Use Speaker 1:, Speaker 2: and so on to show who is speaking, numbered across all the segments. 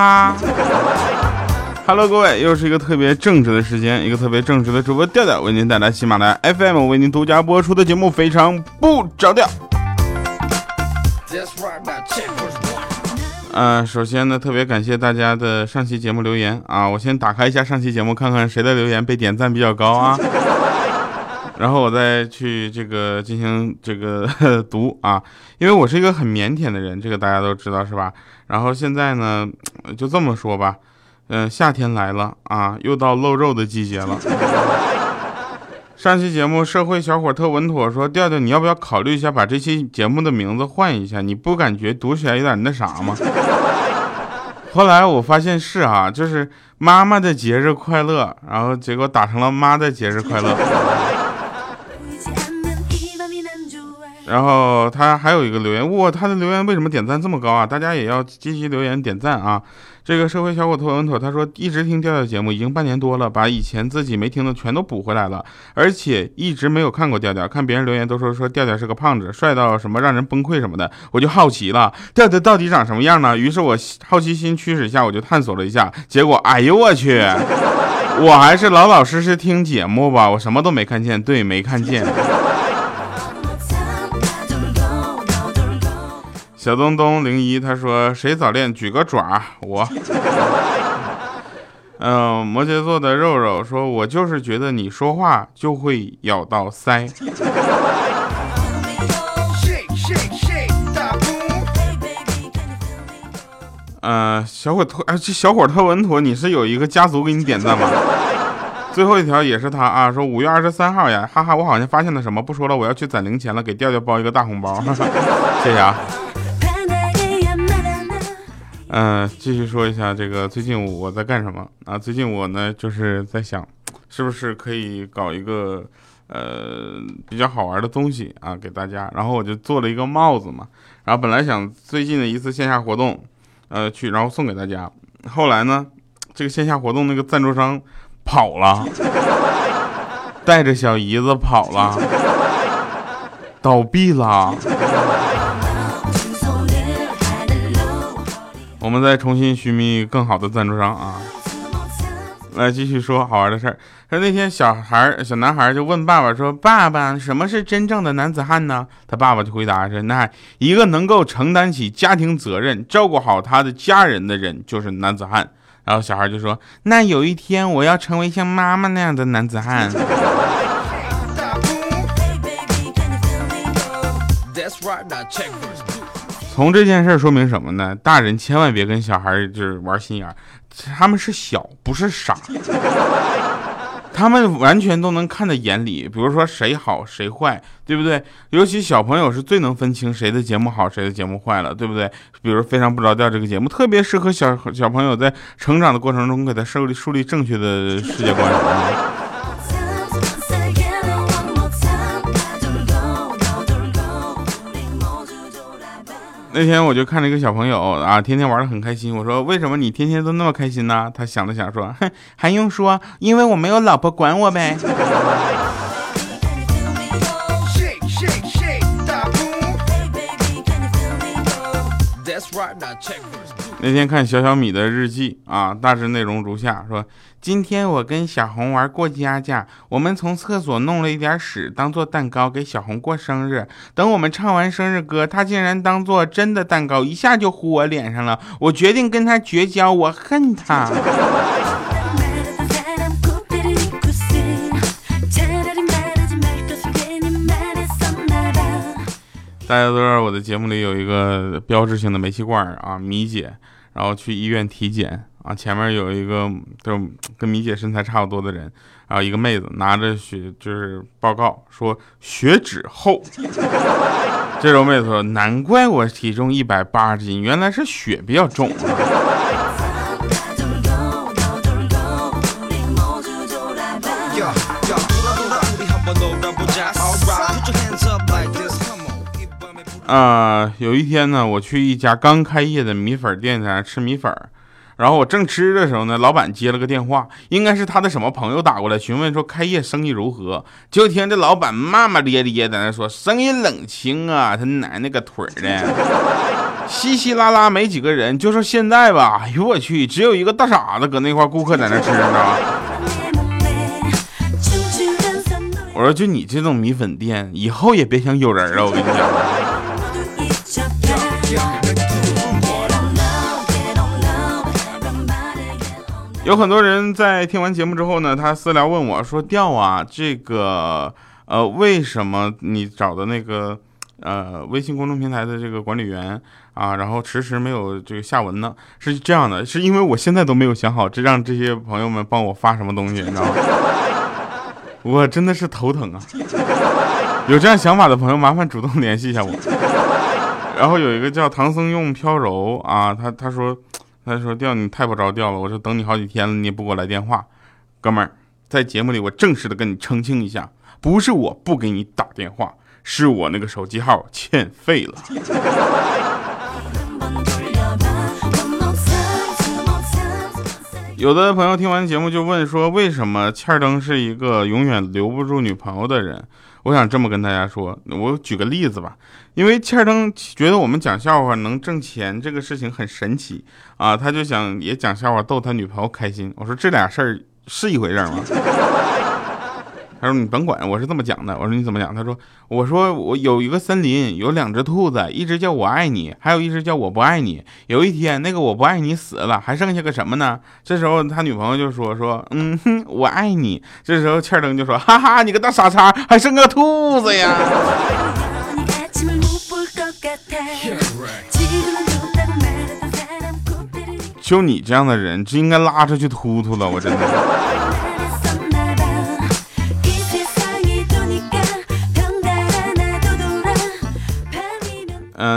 Speaker 1: 哈。Hello，各位，又是一个特别正直的时间，一个特别正直的主播调调为您带来喜马拉雅 FM 为您独家播出的节目，非常不着调。嗯，首先呢，特别感谢大家的上期节目留言啊，我先打开一下上期节目，看看谁的留言被点赞比较高啊，然后我再去这个进行这个 读啊，因为我是一个很腼腆的人，这个大家都知道是吧？然后现在呢，就这么说吧。嗯，夏天来了啊，又到露肉的季节了。上期节目社会小伙特稳妥说，调调你要不要考虑一下把这期节目的名字换一下？你不感觉读起来有点那啥吗？后来我发现是啊，就是妈妈的节日快乐，然后结果打成了妈的节日快乐。然后他还有一个留言，哇，他的留言为什么点赞这么高啊？大家也要积极留言点赞啊！这个社会小伙头文妥他说一直听调调节目已经半年多了，把以前自己没听的全都补回来了，而且一直没有看过调调，看别人留言都说说调调是个胖子，帅到什么让人崩溃什么的，我就好奇了，调调到底长什么样呢？于是我好奇心驱使下，我就探索了一下，结果，哎呦我去，我还是老老实实听节目吧，我什么都没看见，对，没看见。小东东零一他说谁早恋举个爪我。嗯，摩羯座的肉肉说，我就是觉得你说话就会咬到腮。嗯，小伙特哎，这小伙特稳妥，你是有一个家族给你点赞吗？最后一条也是他啊，说五月二十三号呀，哈哈，我好像发现了什么，不说了，我要去攒零钱了，给调调包一个大红包，谢谢啊。嗯，继续说一下这个最近我在干什么啊？最近我呢就是在想，是不是可以搞一个呃比较好玩的东西啊给大家。然后我就做了一个帽子嘛，然后本来想最近的一次线下活动，呃去然后送给大家。后来呢，这个线下活动那个赞助商跑了，带着小姨子跑了，倒闭了。我们再重新寻觅更好的赞助商啊！来继续说好玩的事儿。说那天小孩小男孩就问爸爸说：“爸爸，什么是真正的男子汉呢？”他爸爸就回答说：“那一个能够承担起家庭责任、照顾好他的家人的人就是男子汉。”然后小孩就说：“那有一天我要成为像妈妈那样的男子汉。”从这件事说明什么呢？大人千万别跟小孩就是玩心眼，他们是小，不是傻，他们完全都能看在眼里。比如说谁好谁坏，对不对？尤其小朋友是最能分清谁的节目好，谁的节目坏了，对不对？比如非常不着调这个节目，特别适合小小朋友在成长的过程中给他树立树立正确的世界观。那天我就看了一个小朋友啊，天天玩的很开心。我说：“为什么你天天都那么开心呢？”他想了想说：“哼，还用说？因为我没有老婆管我呗。”那天看小小米的日记啊，大致内容如下：说今天我跟小红玩过家家，我们从厕所弄了一点屎当做蛋糕给小红过生日。等我们唱完生日歌，他竟然当做真的蛋糕，一下就糊我脸上了。我决定跟他绝交，我恨他。大家都知道我的节目里有一个标志性的煤气罐啊，米姐，然后去医院体检啊，前面有一个就跟米姐身材差不多的人，然后一个妹子拿着血就是报告说血脂厚，这时候妹子说难怪我体重一百八十斤，原来是血比较重。啊，有一天呢，我去一家刚开业的米粉店在那吃米粉，然后我正吃的时候呢，老板接了个电话，应该是他的什么朋友打过来询问说开业生意如何，就听这老板骂骂咧咧在那说生意冷清啊，他奶奶个腿的，稀稀拉拉没几个人，就说现在吧，哎呦我去，只有一个大傻子搁那块，顾客在那吃呢。我说就你这种米粉店，以后也别想有人了，我跟你讲。有很多人在听完节目之后呢，他私聊问我说：“调啊，这个呃，为什么你找的那个？”呃，微信公众平台的这个管理员啊，然后迟迟没有这个下文呢，是这样的，是因为我现在都没有想好，这让这些朋友们帮我发什么东西，你知道吗？我真的是头疼啊！有这样想法的朋友，麻烦主动联系一下我。然后有一个叫唐僧用飘柔啊，他他说他说调你太不着调了，我说等你好几天了，你也不给我来电话，哥们儿，在节目里我正式的跟你澄清一下，不是我不给你打电话。是我那个手机号欠费了。有的朋友听完节目就问说，为什么欠儿灯是一个永远留不住女朋友的人？我想这么跟大家说，我举个例子吧。因为欠儿灯觉得我们讲笑话能挣钱这个事情很神奇啊，他就想也讲笑话逗他女朋友开心。我说这俩事儿是一回事吗？他说：“你甭管，我是这么讲的。”我说：“你怎么讲？”他说：“我说我有一个森林，有两只兔子，一只叫我爱你，还有一只叫我不爱你。有一天，那个我不爱你死了，还剩下个什么呢？这时候他女朋友就说：说嗯哼，我爱你。这时候欠灯就说：哈哈，你个大傻叉，还剩个兔子呀！就你这样的人，就应该拉出去突突了，我真的。”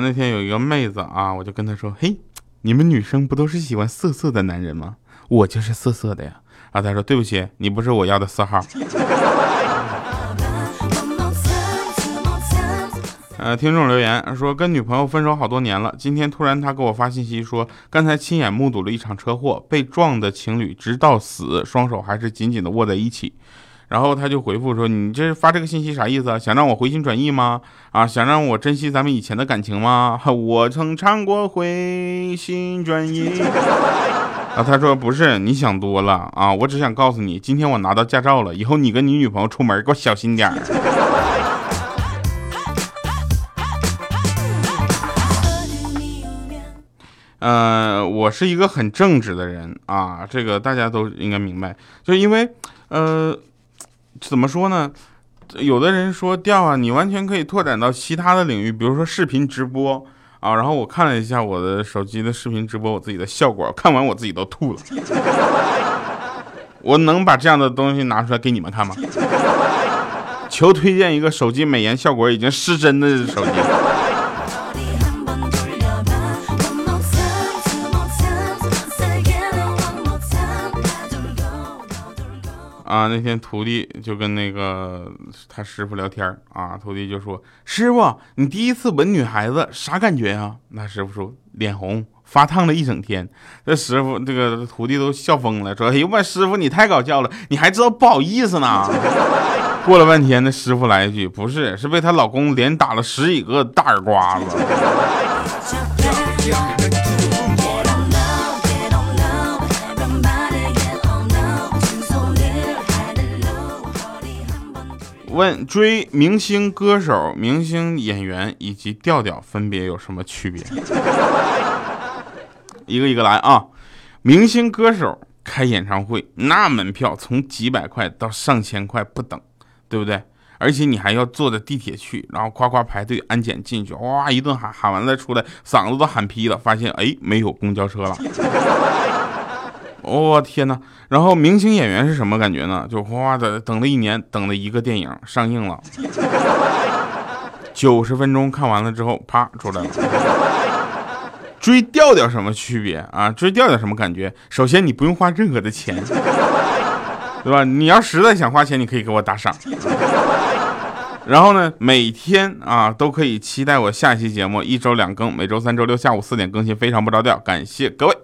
Speaker 1: 那天有一个妹子啊，我就跟她说：“嘿，你们女生不都是喜欢色色的男人吗？我就是色色的呀。”啊，她说：“对不起，你不是我要的色号。”呃，听众留言说跟女朋友分手好多年了，今天突然她给我发信息说，刚才亲眼目睹了一场车祸，被撞的情侣直到死，双手还是紧紧的握在一起。然后他就回复说：“你这发这个信息啥意思啊？想让我回心转意吗？啊，想让我珍惜咱们以前的感情吗？我曾唱过回心转意。”啊，他说不是，你想多了啊！我只想告诉你，今天我拿到驾照了，以后你跟你女朋友出门给我小心点儿。呃，我是一个很正直的人啊，这个大家都应该明白，就因为呃。怎么说呢？有的人说调啊，你完全可以拓展到其他的领域，比如说视频直播啊。然后我看了一下我的手机的视频直播，我自己的效果，看完我自己都吐了。我能把这样的东西拿出来给你们看吗？求推荐一个手机美颜效果已经失真的手机。啊，那天徒弟就跟那个他师傅聊天啊，徒弟就说：“师傅，你第一次吻女孩子啥感觉呀？”那师傅说：“脸红，发烫了一整天。”这师傅这个徒弟都笑疯了，说：“哎呦我师傅你太搞笑了，你还知道不好意思呢？” 过了半天，那师傅来一句：“不是，是被她老公连打了十几个大耳刮子。”问追明星歌手、明星演员以及调调分别有什么区别？一个一个来啊！明星歌手开演唱会，那门票从几百块到上千块不等，对不对？而且你还要坐着地铁去，然后夸夸排队安检进去，哇一顿喊喊完了出来，嗓子都喊劈了，发现哎没有公交车了。我天哪！然后明星演员是什么感觉呢？就哗的等了一年，等了一个电影上映了，九十分钟看完了之后，啪出来了。追调调什么区别啊？追调调什么感觉？首先你不用花任何的钱，对吧？你要实在想花钱，你可以给我打赏。然后呢，每天啊都可以期待我下期节目，一周两更，每周三、周六下午四点更新，非常不着调。感谢各位。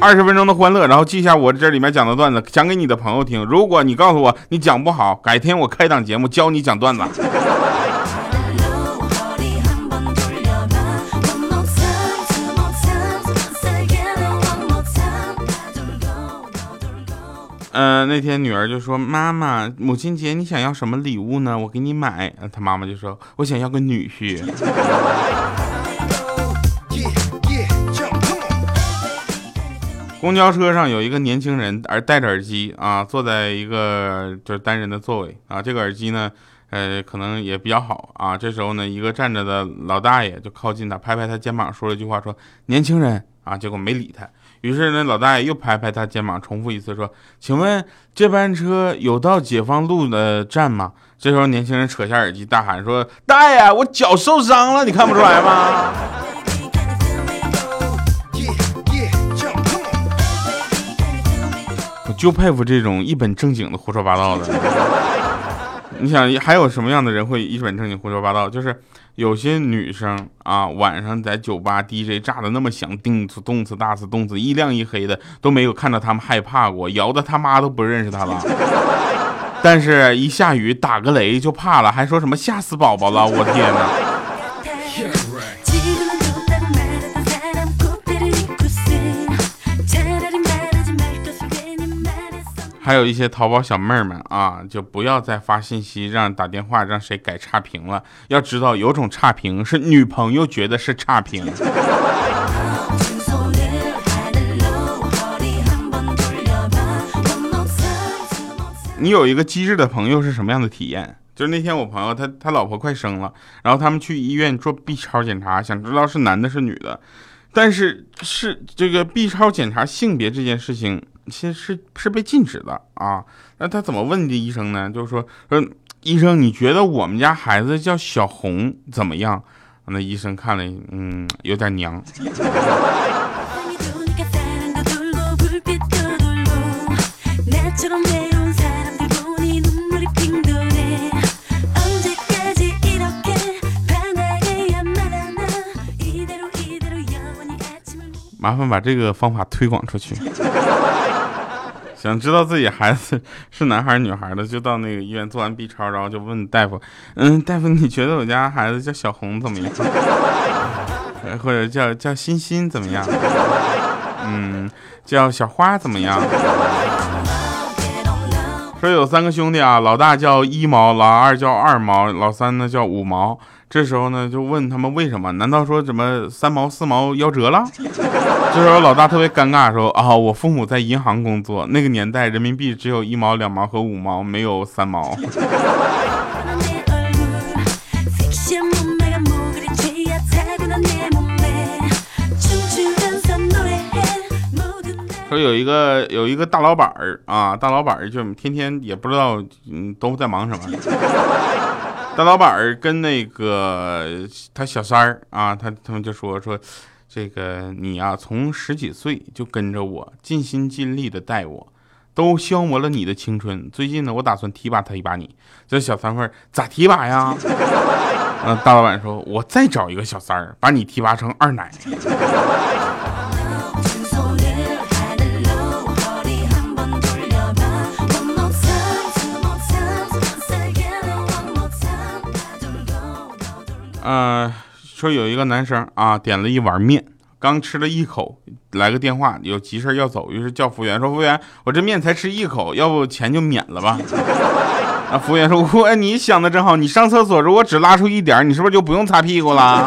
Speaker 1: 二十分钟的欢乐，然后记一下我这里面讲的段子，讲给你的朋友听。如果你告诉我你讲不好，改天我开档节目教你讲段子。呃，那天女儿就说：“妈妈，母亲节你想要什么礼物呢？我给你买。”她妈妈就说：“我想要个女婿。”公交车上有一个年轻人，而戴着耳机啊，坐在一个就是单人的座位啊。这个耳机呢，呃，可能也比较好啊。这时候呢，一个站着的老大爷就靠近他，拍拍他肩膀，说了一句话，说：“年轻人啊。”结果没理他。于是呢，老大爷又拍拍他肩膀，重复一次说：“请问这班车有到解放路的站吗？”这时候年轻人扯下耳机大喊说：“大爷，我脚受伤了，你看不出来吗？”就佩服这种一本正经的胡说八道的。你想还有什么样的人会一本正经胡说八道？就是有些女生啊，晚上在酒吧 DJ 炸的那么响，叮次动次大次动次一亮一黑的，都没有看到他们害怕过，摇的他妈都不认识他了。但是，一下雨打个雷就怕了，还说什么吓死宝宝了，我天哪！还有一些淘宝小妹儿们啊，就不要再发信息让打电话让谁改差评了。要知道，有种差评是女朋友觉得是差评。你有一个机智的朋友是什么样的体验？就是那天我朋友他他老婆快生了，然后他们去医院做 B 超检查，想知道是男的是女的，但是是这个 B 超检查性别这件事情。其实是是被禁止的啊，那他怎么问的医生呢？就是说说医生，你觉得我们家孩子叫小红怎么样？那医生看了，嗯，有点娘。麻烦把这个方法推广出去。想知道自己孩子是男孩女孩的，就到那个医院做完 B 超，然后就问大夫：“嗯，大夫，你觉得我家孩子叫小红怎么样？或者叫叫欣欣怎么样？嗯，叫小花怎么样？”说有三个兄弟啊，老大叫一毛，老二叫二毛，老三呢叫五毛。这时候呢，就问他们为什么？难道说怎么三毛四毛夭折了？这时候老大特别尴尬，说啊，我父母在银行工作，那个年代人民币只有一毛、两毛和五毛，没有三毛。说有一个有一个大老板儿啊，大老板儿就天天也不知道嗯都在忙什么。大老板儿跟那个他小三儿啊，他他们就说说，这个你呀，从十几岁就跟着我，尽心尽力的带我，都消磨了你的青春。最近呢，我打算提拔他一把你。这小三儿咋提拔呀？嗯，大老板说，我再找一个小三儿，把你提拔成二奶。呃，说有一个男生啊，点了一碗面，刚吃了一口，来个电话，有急事要走，于是叫服务员说：“服务员，我这面才吃一口，要不钱就免了吧？” 啊，服务员说：“ 我你想的真好，你上厕所如果只拉出一点，你是不是就不用擦屁股了？”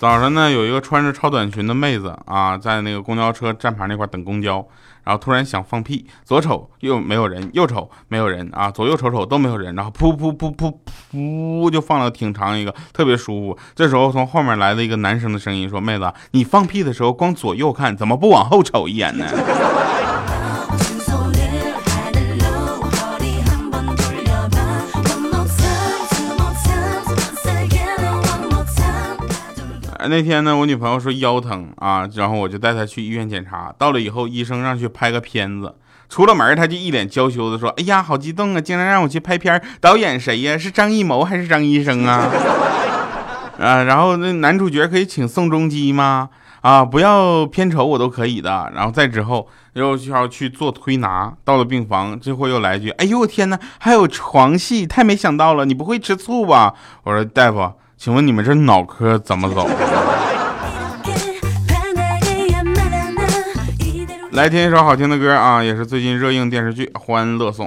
Speaker 1: 早上呢，有一个穿着超短裙的妹子啊，在那个公交车站牌那块等公交，然后突然想放屁，左瞅又没有人，右瞅没有人啊，左右瞅瞅都没有人，然后噗噗噗噗噗就放了挺长一个，特别舒服。这时候从后面来了一个男生的声音说：“妹子，你放屁的时候光左右看，怎么不往后瞅一眼呢？”那天呢，我女朋友说腰疼啊，然后我就带她去医院检查。到了以后，医生让去拍个片子。出了门，她就一脸娇羞的说：“哎呀，好激动啊，竟然让我去拍片导演谁呀？是张艺谋还是张医生啊？” 啊，然后那男主角可以请宋仲基吗？啊，不要片酬我都可以的。然后再之后又需要去做推拿。到了病房，最后又来一句：“哎呦我天哪，还有床戏，太没想到了！你不会吃醋吧？”我说：“大夫。”请问你们这脑壳怎么走？来听一首好听的歌啊，也是最近热映电视剧《欢乐颂》。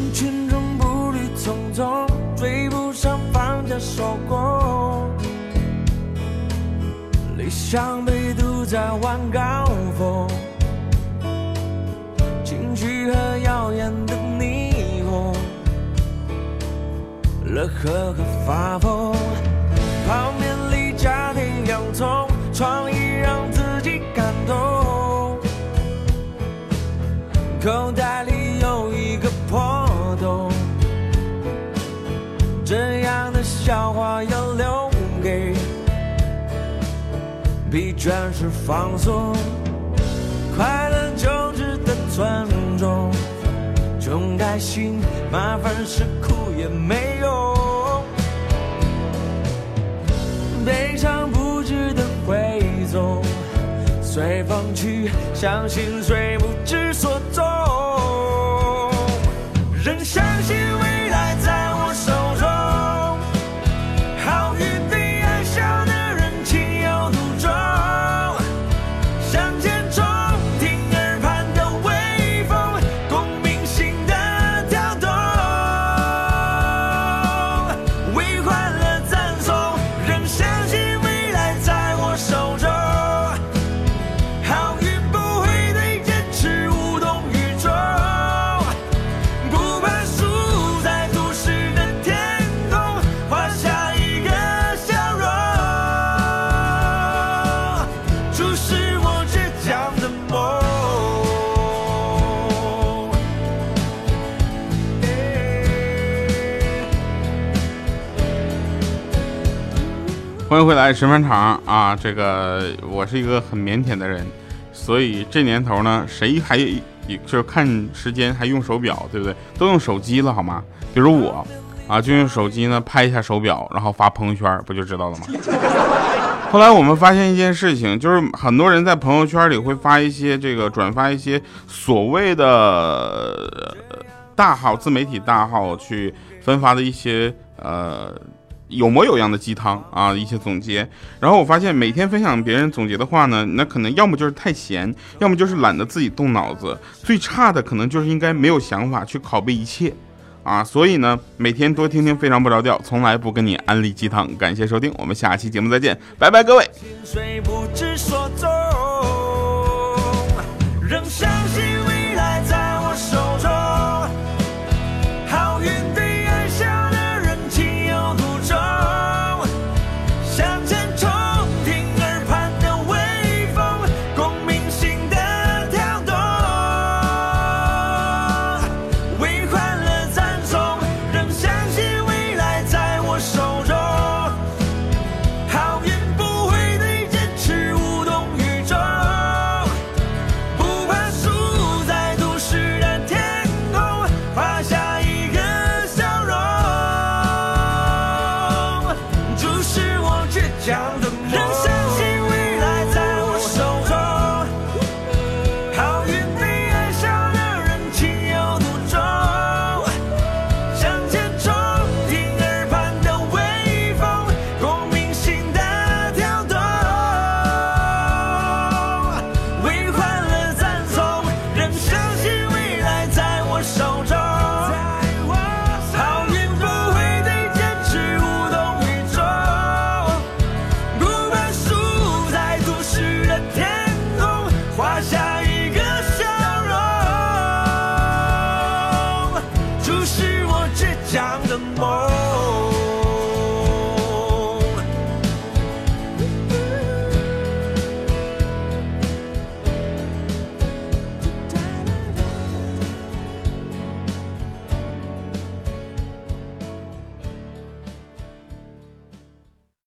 Speaker 2: 人群中步履匆匆，追不上放假收工。理想被堵在晚高峰，情绪和耀眼的霓虹，乐呵和发疯。泡面里加点洋葱，创意让自己感动。口袋里有一个破懂，这样的笑话要留给疲倦时放松。快乐就值得尊重，穷开心，麻烦是苦也没用。悲伤不值得挥纵，随风去，相信谁不知所欢
Speaker 1: 迎回来，神饭场啊！这个我是一个很腼腆的人，所以这年头呢，谁还就是看时间还用手表，对不对？都用手机了好吗？比如我啊，就用手机呢拍一下手表，然后发朋友圈，不就知道了吗？后来我们发现一件事情，就是很多人在朋友圈里会发一些这个转发一些所谓的大号自媒体大号去分发的一些呃有模有样的鸡汤啊一些总结，然后我发现每天分享别人总结的话呢，那可能要么就是太闲，要么就是懒得自己动脑子，最差的可能就是应该没有想法去拷贝一切。啊，所以呢，每天多听听非常不着调，从来不跟你安利鸡汤。感谢收听，我们下期节目再见，拜拜，各位。
Speaker 2: 心碎不知所踪，仍相信。